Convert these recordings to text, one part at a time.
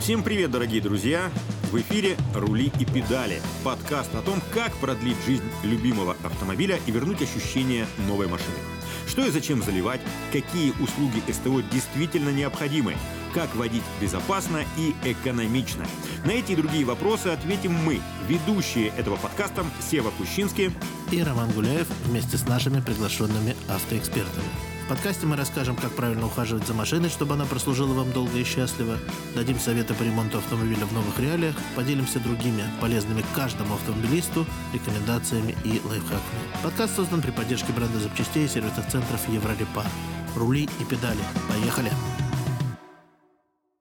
Всем привет, дорогие друзья! В эфире «Рули и педали» – подкаст о том, как продлить жизнь любимого автомобиля и вернуть ощущение новой машины. Что и зачем заливать, какие услуги СТО действительно необходимы, как водить безопасно и экономично. На эти и другие вопросы ответим мы, ведущие этого подкаста Сева Кущинский и Роман Гуляев вместе с нашими приглашенными автоэкспертами. Подкасте мы расскажем, как правильно ухаживать за машиной, чтобы она прослужила вам долго и счастливо, дадим советы по ремонту автомобиля в новых реалиях, поделимся другими полезными каждому автомобилисту рекомендациями и лайфхаками. Подкаст создан при поддержке бренда запчастей и сервисных центров Еврорепар. Рули и педали. Поехали!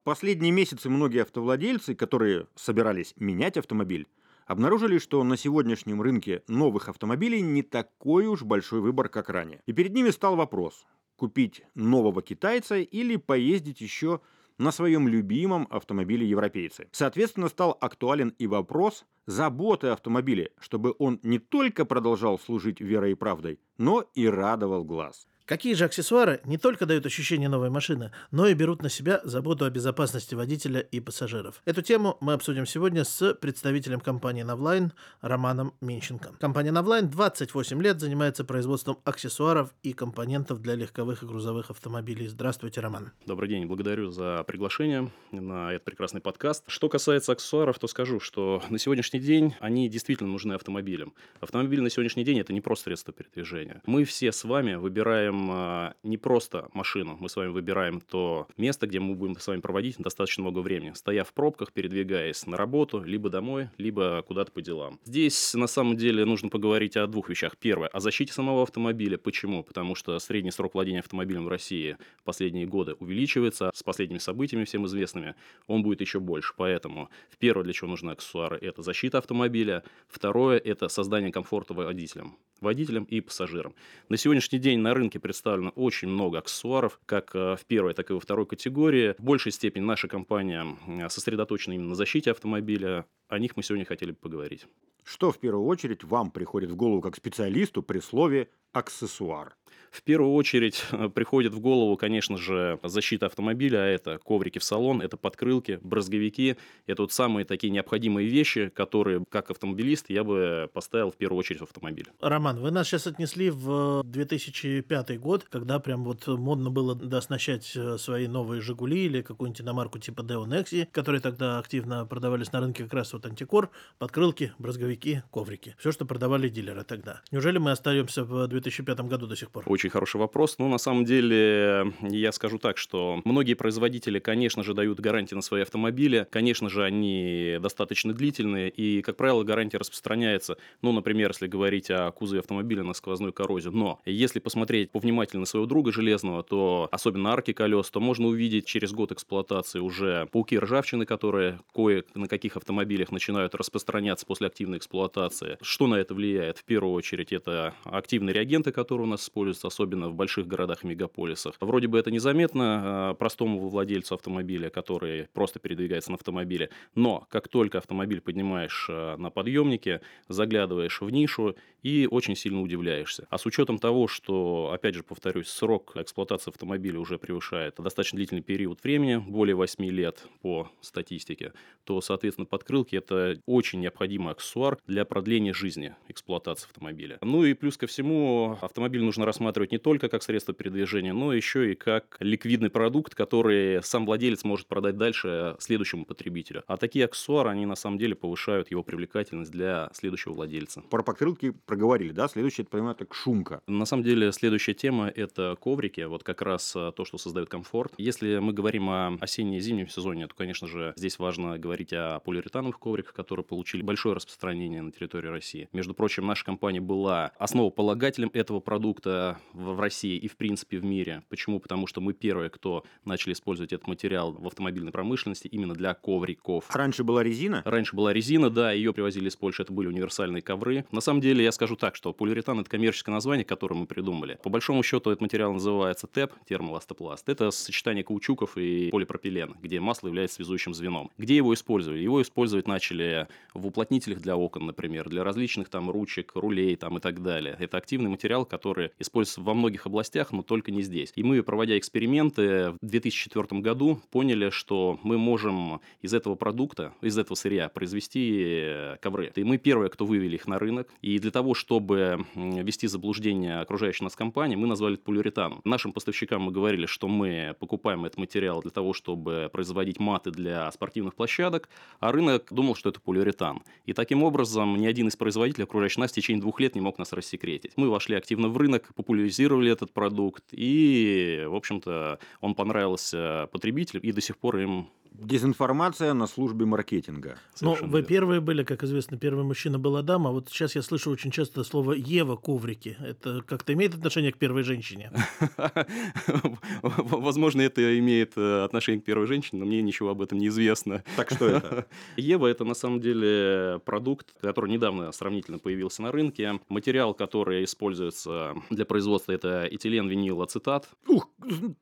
Последние месяцы многие автовладельцы, которые собирались менять автомобиль, обнаружили, что на сегодняшнем рынке новых автомобилей не такой уж большой выбор, как ранее. И перед ними стал вопрос – купить нового китайца или поездить еще на своем любимом автомобиле европейцы. Соответственно, стал актуален и вопрос заботы о автомобиле, чтобы он не только продолжал служить верой и правдой, но и радовал глаз. Какие же аксессуары не только дают ощущение новой машины, но и берут на себя заботу о безопасности водителя и пассажиров? Эту тему мы обсудим сегодня с представителем компании Novline Романом Минченко. Компания Novline 28 лет занимается производством аксессуаров и компонентов для легковых и грузовых автомобилей. Здравствуйте, Роман. Добрый день, благодарю за приглашение на этот прекрасный подкаст. Что касается аксессуаров, то скажу, что на сегодняшний день они действительно нужны автомобилям. Автомобиль на сегодняшний день это не просто средство передвижения. Мы все с вами выбираем выбираем не просто машину, мы с вами выбираем то место, где мы будем с вами проводить достаточно много времени, стоя в пробках, передвигаясь на работу, либо домой, либо куда-то по делам. Здесь на самом деле нужно поговорить о двух вещах. Первое, о защите самого автомобиля. Почему? Потому что средний срок владения автомобилем в России в последние годы увеличивается. С последними событиями всем известными он будет еще больше. Поэтому первое, для чего нужны аксессуары, это защита автомобиля. Второе, это создание комфорта водителям водителям и пассажирам. На сегодняшний день на рынке представлено очень много аксессуаров, как э, в первой, так и во второй категории. В большей степени наша компания сосредоточена именно на защите автомобиля. О них мы сегодня хотели бы поговорить. Что в первую очередь вам приходит в голову как специалисту при слове аксессуар? В первую очередь э, приходит в голову, конечно же, защита автомобиля, а это коврики в салон, это подкрылки, брызговики. Это вот самые такие необходимые вещи, которые, как автомобилист, я бы поставил в первую очередь в автомобиль. Роман, вы нас сейчас отнесли в 2005 год, когда прям вот модно было дооснащать э, свои новые «Жигули» или какую-нибудь иномарку типа Deo Nexi, которые тогда активно продавались на рынке как раз вот антикор, подкрылки, брызговики, коврики. Все, что продавали дилеры тогда. Неужели мы остаемся в 2005 году до сих пор? Очень хороший вопрос. Ну, на самом деле, я скажу так, что многие производители, конечно же, дают гарантии на свои автомобили. Конечно же, они достаточно длительные. И, как правило, гарантия распространяется, ну, например, если говорить о кузове автомобиля на сквозную коррозию. Но если посмотреть повнимательно своего друга железного, то особенно арки колес, то можно увидеть через год эксплуатации уже пауки ржавчины, которые кое на каких автомобилях начинают распространяться после активной эксплуатации. Что на это влияет? В первую очередь, это активные реагенты, которые у нас используются, особенно в больших городах и мегаполисах. Вроде бы это незаметно а, простому владельцу автомобиля, который просто передвигается на автомобиле, но как только автомобиль поднимаешь а, на подъемнике, заглядываешь в нишу и очень сильно удивляешься. А с учетом того, что, опять же, повторюсь, срок эксплуатации автомобиля уже превышает достаточно длительный период времени, более 8 лет по статистике, то, соответственно, подкрылки – это очень необходимый аксессуар для продления жизни эксплуатации автомобиля. Ну и плюс ко всему, автомобиль нужно рассматривать не только как средство передвижения, но еще и как ликвидный продукт, который сам владелец может продать дальше следующему потребителю. А такие аксессуары, они на самом деле повышают его привлекательность для следующего владельца. Про покрылки проговорили, да? Следующее, это, понимаю, так шумка. На самом деле, следующая тема – это коврики, вот как раз а, то, что создает комфорт. Если мы говорим о осенне-зимнем сезоне, то, конечно же, здесь важно говорить о полиуретановых ковриках, которые получили большое распространение на территории России. Между прочим, наша компания была основополагателем этого продукта в России и, в принципе, в мире. Почему? Потому что мы первые, кто начали использовать этот материал в автомобильной промышленности именно для ковриков. А раньше была резина? Раньше была резина, да, ее привозили из Польши, это были универсальные ковры. На самом деле, я скажу так, что полиуретан – это коммерческое название, которое мы придумали. По большому счету, этот материал называется ТЭП, термоластопласт. Это сочетание каучуков и полипропилена, где масло является связующим звеном. Где его использовали? Его использовать начали в уплотнителях для окон, например, для различных там ручек, рулей там и так далее. Это активный материал, который используется во многих областях, но только не здесь. И мы, проводя эксперименты в 2004 году, поняли, что мы можем из этого продукта, из этого сырья произвести э, ковры. И мы первые, кто вывели их на рынок. И для того, чтобы ввести заблуждение окружающей нас компании, мы назвали это полиуретаном. Нашим поставщикам мы говорили, что мы покупаем этот материал для того, чтобы производить маты для спортивных площадок, а рынок думал, что это полиуретан. И таким образом ни один из производителей окружающей нас в течение двух лет не мог нас рассекретить. Мы вошли активно в рынок, популяризировали этот продукт, и, в общем-то, он понравился потребителям, и до сих пор им Дезинформация на службе маркетинга. Ну, вы первые были, как известно, первый мужчина была дама. Вот сейчас я слышу очень часто слово «Ева коврики». Это как-то имеет отношение к первой женщине? Возможно, это имеет э, отношение к первой женщине, но мне ничего об этом не известно. Так что это? Ева – это на самом деле продукт, который недавно сравнительно появился на рынке. Материал, который используется для производства, это этилен, винил, ацетат. Ух,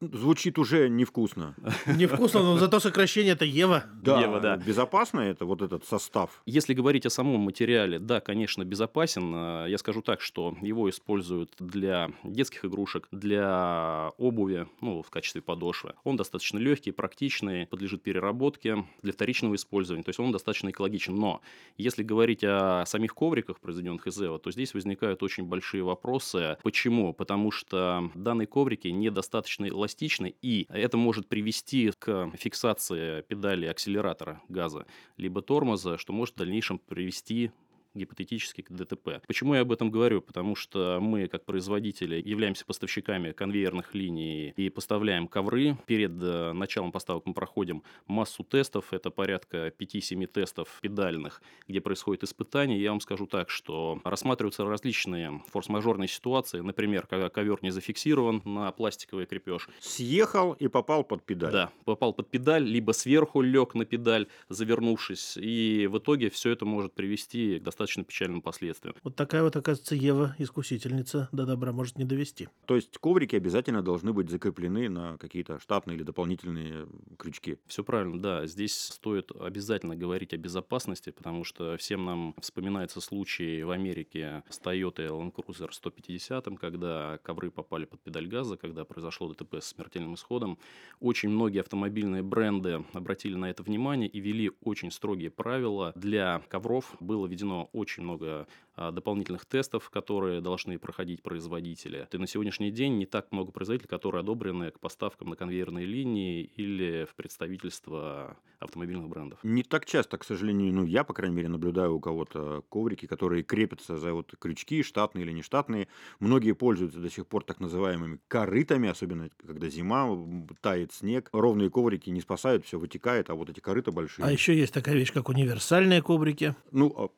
звучит уже невкусно. Невкусно, но зато сокращение это Ева. Да, Ева, да. Безопасно это вот этот состав? Если говорить о самом материале, да, конечно, безопасен. А, я скажу так, что его используют для детских игрушек, для обуви, ну, в качестве подошвы. Он достаточно легкий, практичный, подлежит переработке для вторичного использования. То есть он достаточно экологичен. Но если говорить о самих ковриках, произведенных из Эва, то здесь возникают очень большие вопросы. Почему? Потому что данные коврики недостаточно эластичны, и это может привести к фиксации педали акселератора газа, либо тормоза, что может в дальнейшем привести гипотетически к ДТП. Почему я об этом говорю? Потому что мы, как производители, являемся поставщиками конвейерных линий и поставляем ковры. Перед э, началом поставок мы проходим массу тестов, это порядка 5-7 тестов педальных, где происходит испытание. Я вам скажу так, что рассматриваются различные форс-мажорные ситуации, например, когда ковер не зафиксирован на пластиковый крепеж. Съехал и попал под педаль. Да, попал под педаль, либо сверху лег на педаль, завернувшись, и в итоге все это может привести к достаточно достаточно печальным последствиям. Вот такая вот, оказывается, Ева, искусительница, до добра может не довести. То есть коврики обязательно должны быть закреплены на какие-то штатные или дополнительные крючки. Все правильно, да. Здесь стоит обязательно говорить о безопасности, потому что всем нам вспоминается случай в Америке с Toyota Land Cruiser 150, когда ковры попали под педаль газа, когда произошло ДТП с смертельным исходом. Очень многие автомобильные бренды обратили на это внимание и ввели очень строгие правила. Для ковров было введено очень много дополнительных тестов, которые должны проходить производители. И на сегодняшний день не так много производителей, которые одобрены к поставкам на конвейерные линии или в представительство автомобильных брендов. Не так часто, к сожалению, ну я, по крайней мере, наблюдаю у кого-то коврики, которые крепятся за вот крючки, штатные или нештатные. Многие пользуются до сих пор так называемыми корытами, особенно когда зима, тает снег. Ровные коврики не спасают, все вытекает, а вот эти корыта большие. А еще есть такая вещь, как универсальные коврики. Ну, а,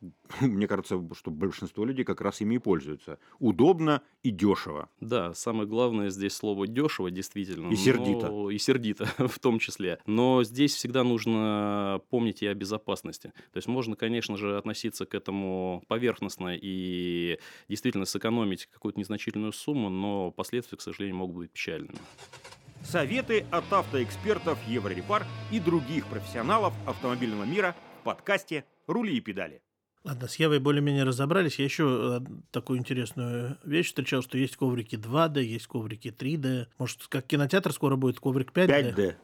мне кажется, что большинство людей как раз ими и пользуются. Удобно и дешево. Да, самое главное здесь слово дешево, действительно. И сердито. Но... И сердито в том числе. Но здесь всегда нужно помнить и о безопасности. То есть можно, конечно же, относиться к этому поверхностно и действительно сэкономить какую-то незначительную сумму, но последствия, к сожалению, могут быть печальными. Советы от автоэкспертов Еврорепар и других профессионалов автомобильного мира в подкасте «Рули и педали». Ладно, с Евой более-менее разобрались. Я еще э, такую интересную вещь встречал, что есть коврики 2D, есть коврики 3D. Может, как кинотеатр скоро будет коврик 5D?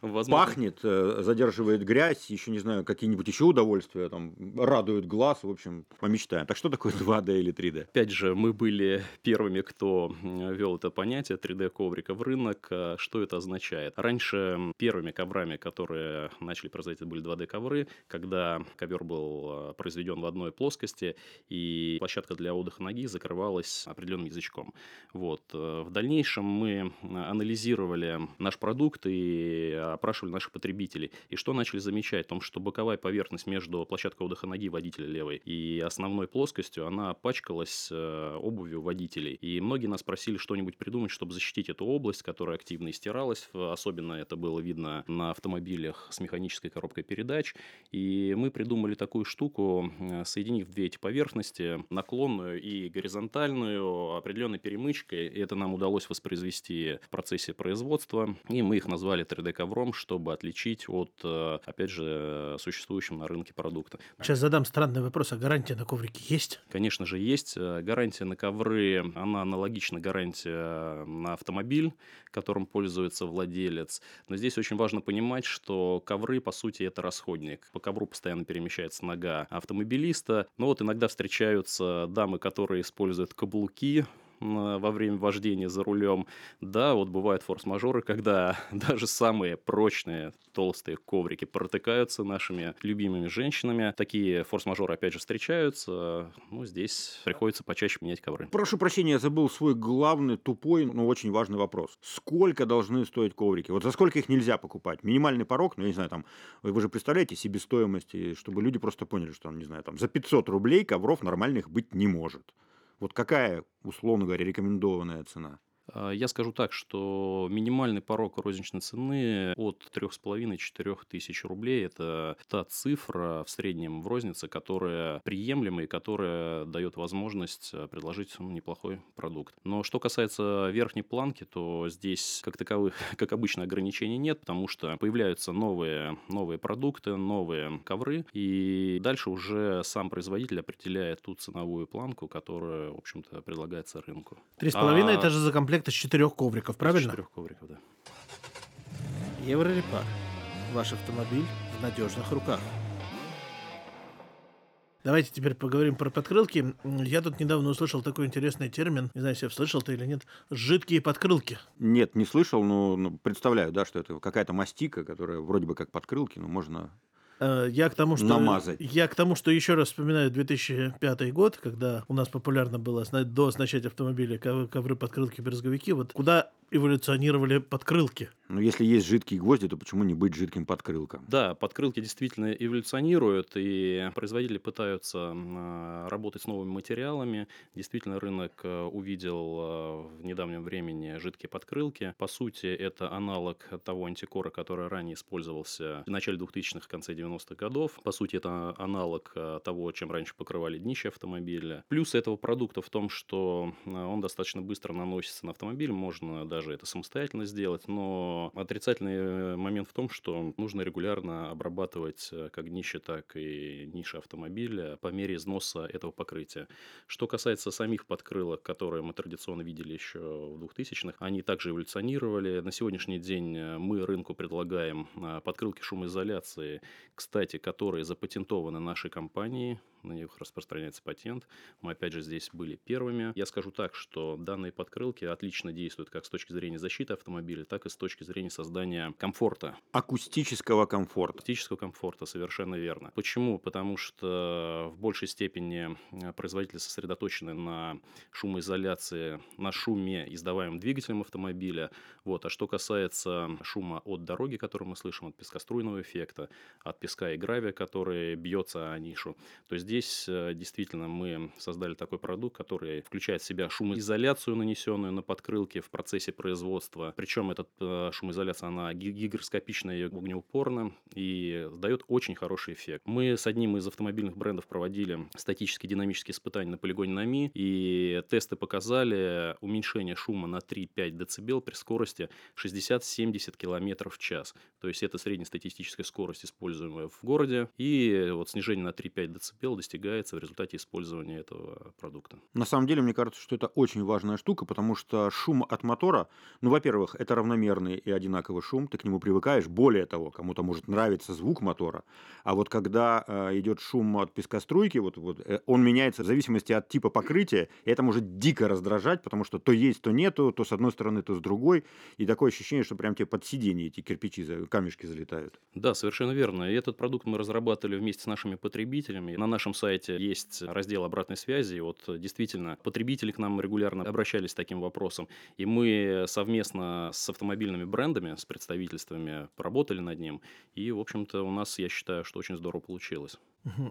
5D. Пахнет, э, задерживает грязь, еще не знаю, какие-нибудь еще удовольствия, там, радует глаз, в общем, помечтаем. Так что такое 2D или 3D? Опять же, мы были первыми, кто вел это понятие 3D-коврика в рынок. А что это означает? Раньше первыми коврами, которые начали производить, были 2D-ковры, когда ковер был Э, произведен в одной плоскости, и площадка для отдыха ноги закрывалась определенным язычком. Вот. Э, в дальнейшем мы анализировали наш продукт и опрашивали наших потребителей. И что начали замечать? В том, что боковая поверхность между площадкой отдыха ноги водителя левой и основной плоскостью, она пачкалась э, обувью водителей. И многие нас просили что-нибудь придумать, чтобы защитить эту область, которая активно истиралась. Особенно это было видно на автомобилях с механической коробкой передач. И мы придумали такую такую штуку, э, соединив две эти поверхности, наклонную и горизонтальную, определенной перемычкой. И это нам удалось воспроизвести в процессе производства. И мы их назвали 3D-ковром, чтобы отличить от, э, опять же, существующего на рынке продукта. Сейчас задам странный вопрос. А гарантия на коврике есть? Конечно же, есть. Гарантия на ковры, она аналогична гарантия на автомобиль, которым пользуется владелец. Но здесь очень важно понимать, что ковры, по сути, это расходник. По ковру постоянно перемещается нога автомобилиста. Но вот иногда встречаются дамы, которые используют каблуки, во время вождения за рулем. Да, вот бывают форс-мажоры, когда даже самые прочные толстые коврики протыкаются нашими любимыми женщинами. Такие форс-мажоры, опять же, встречаются. Ну, здесь приходится почаще менять ковры. Прошу прощения, я забыл свой главный, тупой, но очень важный вопрос. Сколько должны стоить коврики? Вот за сколько их нельзя покупать? Минимальный порог, ну, я не знаю, там, вы же представляете себестоимость, чтобы люди просто поняли, что, не знаю, там, за 500 рублей ковров нормальных быть не может. Вот какая, условно говоря, рекомендованная цена? А, я скажу так, что минимальный порог розничной цены от 3,5-4 тысяч рублей – это та цифра в среднем в рознице, которая приемлема и которая дает возможность э, предложить ну, неплохой продукт. Но что касается верхней планки, то здесь, как таковых, как обычно, ограничений нет, потому что появляются новые, новые продукты, новые ковры, и дальше уже сам производитель определяет ту ценовую планку, которая, в общем-то, предлагается рынку. Три с половиной – это же за комплект комплект из четырех ковриков, правильно? Из четырех ковриков, да. Еврорепар. Ваш автомобиль в надежных руках. Давайте теперь поговорим про подкрылки. Я тут недавно услышал такой интересный термин, не знаю, если слышал ты или нет, жидкие подкрылки. Нет, не слышал, но ну, представляю, да, что это какая-то мастика, которая вроде бы как подкрылки, но можно я к тому, что... Намазать. Я к тому, что еще раз вспоминаю 2005 год, когда у нас популярно было до оснащать автомобили ковры, подкрылки, брызговики. Вот куда эволюционировали подкрылки. Но если есть жидкие гвозди, то почему не быть жидким подкрылком? Да, подкрылки действительно эволюционируют, и производители пытаются работать с новыми материалами. Действительно, рынок э, увидел э, в недавнем времени жидкие подкрылки. По сути, это аналог того антикора, который ранее использовался в начале 2000-х, конце 90-х годов. По сути, это аналог э, того, чем раньше покрывали днище автомобиля. Плюс этого продукта в том, что он достаточно быстро наносится на автомобиль, можно даже это самостоятельно сделать, но отрицательный э, момент в том, что нужно регулярно обрабатывать э, как днище, так и ниши автомобиля по мере износа этого покрытия. Что касается самих подкрылок, которые мы традиционно видели еще в 2000-х, они также эволюционировали. На сегодняшний день э, мы рынку предлагаем подкрылки шумоизоляции, кстати, которые запатентованы нашей компанией, на них распространяется патент. Мы, опять же, здесь были первыми. Я скажу так, что данные подкрылки отлично действуют как с точки зрения защиты автомобиля, так и с точки зрения создания комфорта. Акустического комфорта. Акустического комфорта, совершенно верно. Почему? Потому что в большей степени э, производители сосредоточены на шумоизоляции, на шуме, издаваемом двигателем автомобиля. Вот. А что касается шума от дороги, который мы слышим, от пескоструйного эффекта, от песка и гравия, который бьется о нишу, то здесь здесь э, действительно мы создали такой продукт, который включает в себя шумоизоляцию, нанесенную на подкрылке в процессе производства. Причем эта э, шумоизоляция, она гигроскопичная и огнеупорна и дает очень хороший эффект. Мы с одним из автомобильных брендов проводили статические динамические испытания на полигоне НАМИ, и тесты показали уменьшение шума на 3-5 дБ при скорости 60-70 км в час. То есть это среднестатистическая скорость, используемая в городе, и вот снижение на 3-5 дБ достигается в результате использования этого продукта. На самом деле, мне кажется, что это очень важная штука, потому что шум от мотора, ну, во-первых, это равномерный и одинаковый шум, ты к нему привыкаешь. Более того, кому-то может нравиться звук мотора. А вот когда э, идет шум от пескоструйки, вот, вот, э, он меняется в зависимости от типа покрытия, и это может дико раздражать, потому что то есть, то нету, то с одной стороны, то с другой. И такое ощущение, что прям тебе под сиденье эти кирпичи, камешки залетают. Да, совершенно верно. И этот продукт мы разрабатывали вместе с нашими потребителями. На нашем сайте есть раздел обратной связи. Вот действительно, потребители к нам регулярно обращались с таким вопросом. И мы совместно с автомобильными брендами, с представительствами поработали над ним. И, в общем-то, у нас, я считаю, что очень здорово получилось.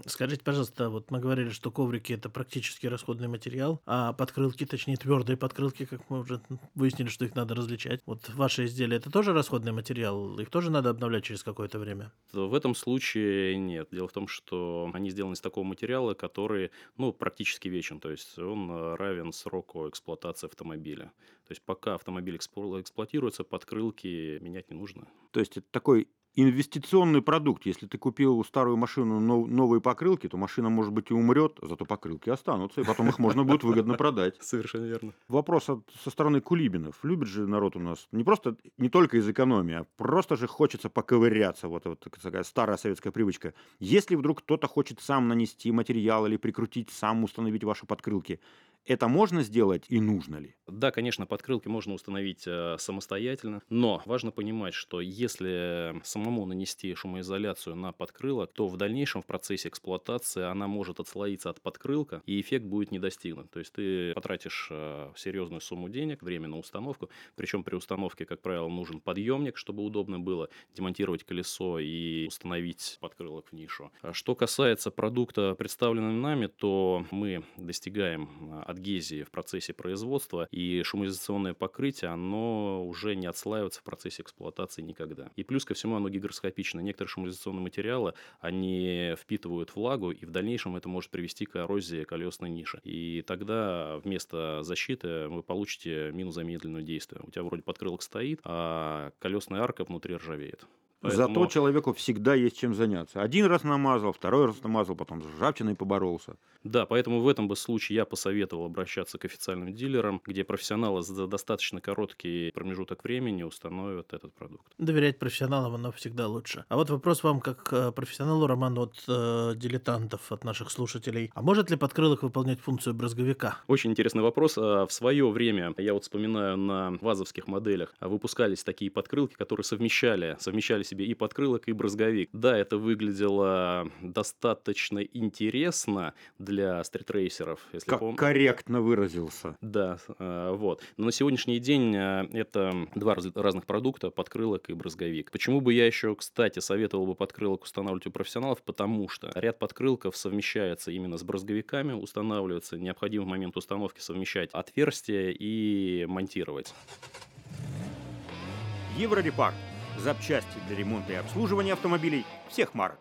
Скажите, пожалуйста, вот мы говорили, что коврики это практически расходный материал, а подкрылки, точнее твердые подкрылки, как мы уже выяснили, что их надо различать. Вот ваши изделия это тоже расходный материал? Их тоже надо обновлять через какое-то время? В этом случае нет. Дело в том, что они сделаны из такого материала, который ну, практически вечен, то есть он э, равен сроку эксплуатации автомобиля. То есть пока автомобиль эксплуатируется, подкрылки менять не нужно. То есть это такой инвестиционный продукт. Если ты купил старую машину, новые покрылки, то машина, может быть, и умрет, зато покрылки останутся, и потом их можно будет выгодно продать. Совершенно верно. Вопрос от, со стороны кулибинов. Любит же народ у нас не просто, не только из экономии, а просто же хочется поковыряться. Вот, вот такая старая советская привычка. Если вдруг кто-то хочет сам нанести материал или прикрутить, сам установить ваши подкрылки, это можно сделать и нужно ли? Да, конечно, подкрылки можно установить э, самостоятельно, но важно понимать, что если самому нанести шумоизоляцию на подкрылок, то в дальнейшем в процессе эксплуатации она может отслоиться от подкрылка, и эффект будет не достигнут. То есть ты потратишь э, серьезную сумму денег, время на установку, причем при установке, как правило, нужен подъемник, чтобы удобно было демонтировать колесо и установить подкрылок в нишу. А что касается продукта, представленного нами, то мы достигаем э, адгезии в процессе производства, и шумоизоляционное покрытие, оно уже не отслаивается в процессе эксплуатации никогда. И плюс ко всему оно гигроскопично. Некоторые шумоизоляционные материалы, они впитывают влагу, и в дальнейшем это может привести к эрозии колесной ниши. И тогда вместо защиты вы получите минус замедленное действие. У тебя вроде подкрылок стоит, а колесная арка внутри ржавеет. Поэтому... Зато человеку всегда есть чем заняться. Один раз намазал, второй раз намазал, потом с ржавчиной поборолся. Да, поэтому в этом бы случае я посоветовал обращаться к официальным дилерам, где профессионалы за достаточно короткий промежуток времени установят этот продукт. Доверять профессионалам, оно всегда лучше. А вот вопрос вам, как э, профессионалу, Роман, от э, дилетантов, от наших слушателей. А может ли подкрылок выполнять функцию брызговика? Очень интересный вопрос. А, в свое время, я вот вспоминаю, на вазовских моделях выпускались такие подкрылки, которые совмещали, совмещали себе и подкрылок, и брызговик. Да, это выглядело достаточно интересно для стритрейсеров, если как помните. корректно выразился. Да, э, вот. Но на сегодняшний день э, это два разных продукта, подкрылок и брызговик. Почему бы я еще, кстати, советовал бы подкрылок устанавливать у профессионалов? Потому что ряд подкрылков совмещается именно с брызговиками, устанавливается необходимый момент установки совмещать отверстия и монтировать. Еврорепар запчасти для ремонта и обслуживания автомобилей всех марок.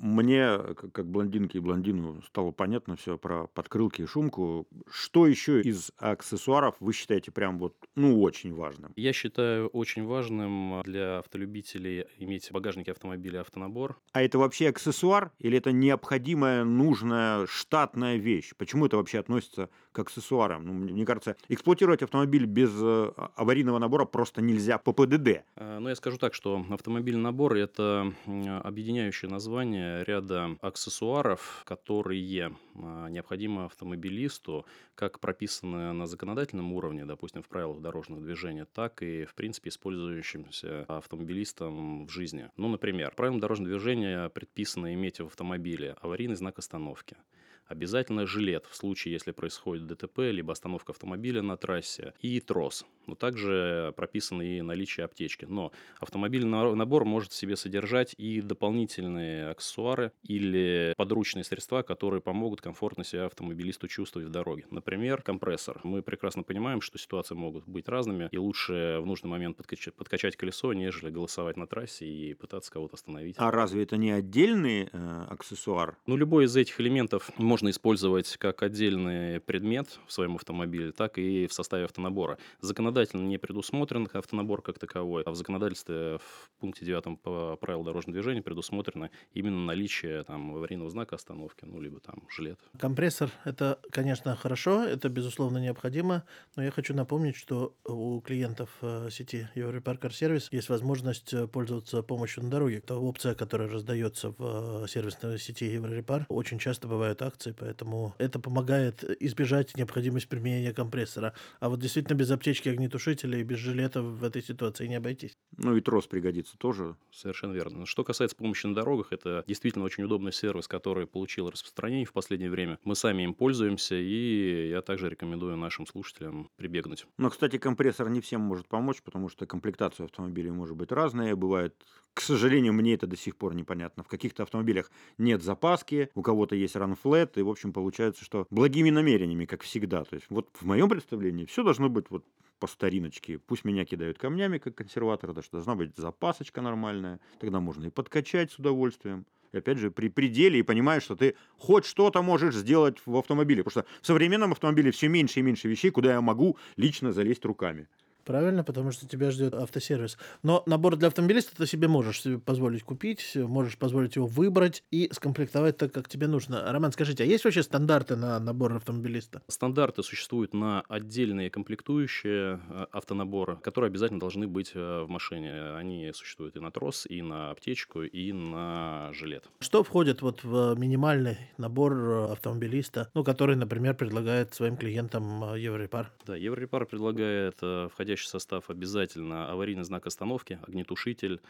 Мне, как блондинке и блондину, стало понятно все про подкрылки и шумку. Что еще из аксессуаров вы считаете прям вот, ну, очень важным? Я считаю очень важным для автолюбителей иметь в багажнике автомобиля автонабор. А это вообще аксессуар или это необходимая, нужная, штатная вещь? Почему это вообще относится к аксессуарам? Ну, мне кажется, эксплуатировать автомобиль без э, аварийного набора просто нельзя по ПДД. А, ну, я скажу так, что автомобильный набор – это объединяющее название ряда аксессуаров, которые а, необходимы автомобилисту, как прописаны на законодательном уровне, допустим, в правилах дорожного движения, так и, в принципе, использующимся автомобилистом в жизни. Ну, например, правилам дорожного движения предписано иметь в автомобиле аварийный знак остановки – Обязательно жилет в случае, если происходит ДТП, либо остановка автомобиля на трассе, и трос. Но также прописано и наличие аптечки. Но автомобильный набор может в себе содержать и дополнительные аксессуары или подручные средства, которые помогут комфортно себя автомобилисту чувствовать в дороге. Например, компрессор. Мы прекрасно понимаем, что ситуации могут быть разными, и лучше в нужный момент подкачать, подкачать колесо, нежели голосовать на трассе и пытаться кого-то остановить. А разве это не отдельный э, аксессуар? Ну, любой из этих элементов может можно использовать как отдельный предмет в своем автомобиле, так и в составе автонабора. Законодательно не предусмотрен автонабор как таковой, а в законодательстве в пункте 9 по правилу дорожного движения предусмотрено именно наличие там, аварийного знака остановки, ну, либо там жилет. Компрессор – это, конечно, хорошо, это, безусловно, необходимо, но я хочу напомнить, что у клиентов э, сети Европаркер Сервис есть возможность э, пользоваться помощью на дороге. Это опция, которая раздается в э, сервисной сети Еврорепар. Очень часто бывают акции, поэтому это помогает избежать необходимости применения компрессора. А вот действительно без аптечки огнетушителя и без жилета в этой ситуации не обойтись. Ну и трос пригодится тоже. Совершенно верно. Что касается помощи на дорогах, это действительно очень удобный сервис, который получил распространение в последнее время. Мы сами им пользуемся, и я также рекомендую нашим слушателям прибегнуть. Но, кстати, компрессор не всем может помочь, потому что комплектация автомобилей может быть разная. Бывает, к сожалению, мне это до сих пор непонятно. В каких-то автомобилях нет запаски, у кого-то есть ранфлет, и, в общем, получается, что благими намерениями, как всегда. То есть вот в моем представлении все должно быть вот по стариночке. Пусть меня кидают камнями, как консерватора, да, что должна быть запасочка нормальная. Тогда можно и подкачать с удовольствием. И опять же, при пределе и понимаешь, что ты хоть что-то можешь сделать в автомобиле. Потому что в современном автомобиле все меньше и меньше вещей, куда я могу лично залезть руками. Правильно, потому что тебя ждет автосервис. Но набор для автомобилиста ты себе можешь себе позволить купить, можешь позволить его выбрать и скомплектовать так, как тебе нужно. Роман, скажите, а есть вообще стандарты на набор автомобилиста? Стандарты существуют на отдельные комплектующие э, автонабора, которые обязательно должны быть э, в машине. Они существуют и на трос, и на аптечку, и на жилет. Что входит вот в минимальный набор автомобилиста, ну, который, например, предлагает своим клиентам Еврорепар? Да, Еврорепар предлагает входящий входящий состав обязательно аварийный знак остановки, огнетушитель,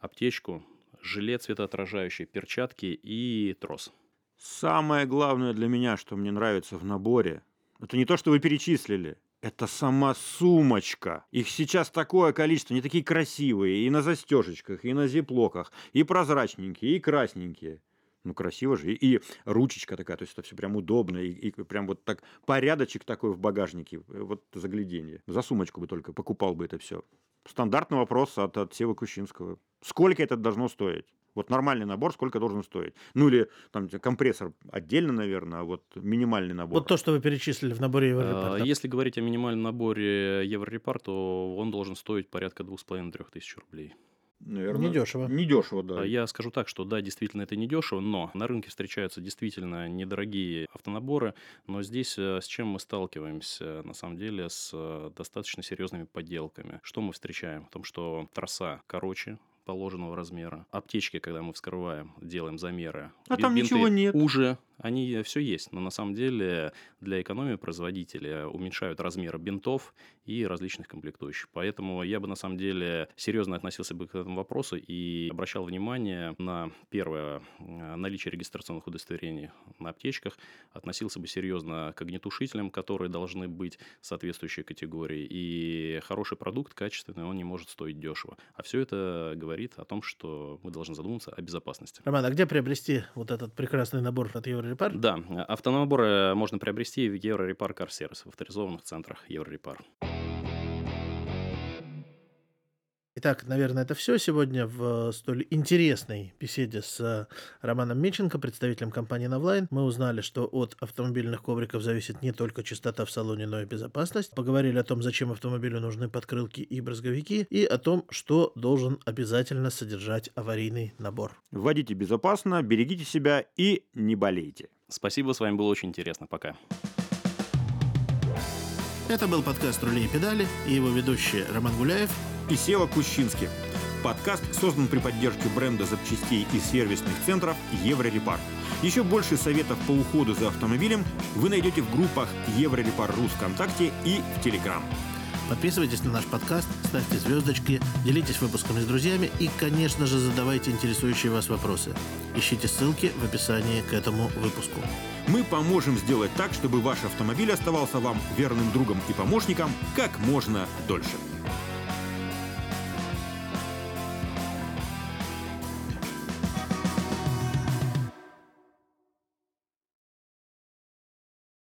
аптечку, жилет светоотражающий, перчатки и трос. Самое главное для меня, что мне нравится в наборе, это не то, что вы перечислили, это сама сумочка. Их сейчас такое количество, они такие красивые, и на застежечках, и на зиплоках, и прозрачненькие, и красненькие. Ну, красиво же. И, и ручечка такая, то есть это все прям удобно. И, и прям вот так порядочек такой в багажнике. Вот загляденье. За сумочку бы только покупал бы это все. Стандартный вопрос от, от Севы Кущинского. Сколько это должно стоить? Вот нормальный набор сколько должен стоить? Ну или там компрессор отдельно, наверное, а вот минимальный набор. Вот то, что вы перечислили в наборе Еврорепар. А, если говорить о минимальном наборе Еврорепар, то он должен стоить порядка 2,5-3 тысяч рублей. Наверное, недешево. Недешево, да. Я скажу так, что да, действительно это недешево, но на рынке встречаются действительно недорогие автонаборы, но здесь э, с чем мы сталкиваемся? На самом деле с э, достаточно серьезными подделками. Что мы встречаем? В том, что трасса короче, положенного размера. Аптечки, когда мы вскрываем, делаем замеры. А там ничего нет. Уже они все есть, но на самом деле для экономии производители уменьшают размеры бинтов и различных комплектующих. Поэтому я бы на самом деле серьезно относился бы к этому вопросу и обращал внимание на первое наличие регистрационных удостоверений на аптечках, относился бы серьезно к огнетушителям, которые должны быть соответствующей категории. И хороший продукт, качественный, он не может стоить дешево. А все это говорит о том, что мы должны задуматься о безопасности. Роман, а где приобрести вот этот прекрасный набор от Евро Еврорепар? Да, автонаборы можно приобрести в Еврорепар Сервис, в авторизованных центрах Еврорепар. Итак, наверное, это все сегодня в столь интересной беседе с Романом Меченко, представителем компании Навлайн. Мы узнали, что от автомобильных ковриков зависит не только чистота в салоне, но и безопасность. Поговорили о том, зачем автомобилю нужны подкрылки и брызговики, и о том, что должен обязательно содержать аварийный набор. Водите безопасно, берегите себя и не болейте. Спасибо, с вами было очень интересно. Пока. Это был подкаст «Рули и педали» и его ведущие Роман Гуляев и Сева Кущинский. Подкаст создан при поддержке бренда запчастей и сервисных центров Еврорепар. Еще больше советов по уходу за автомобилем вы найдете в группах Еврорепар Рус ВКонтакте и в Телеграм. Подписывайтесь на наш подкаст, ставьте звездочки, делитесь выпусками с друзьями и, конечно же, задавайте интересующие вас вопросы. Ищите ссылки в описании к этому выпуску. Мы поможем сделать так, чтобы ваш автомобиль оставался вам верным другом и помощником как можно дольше.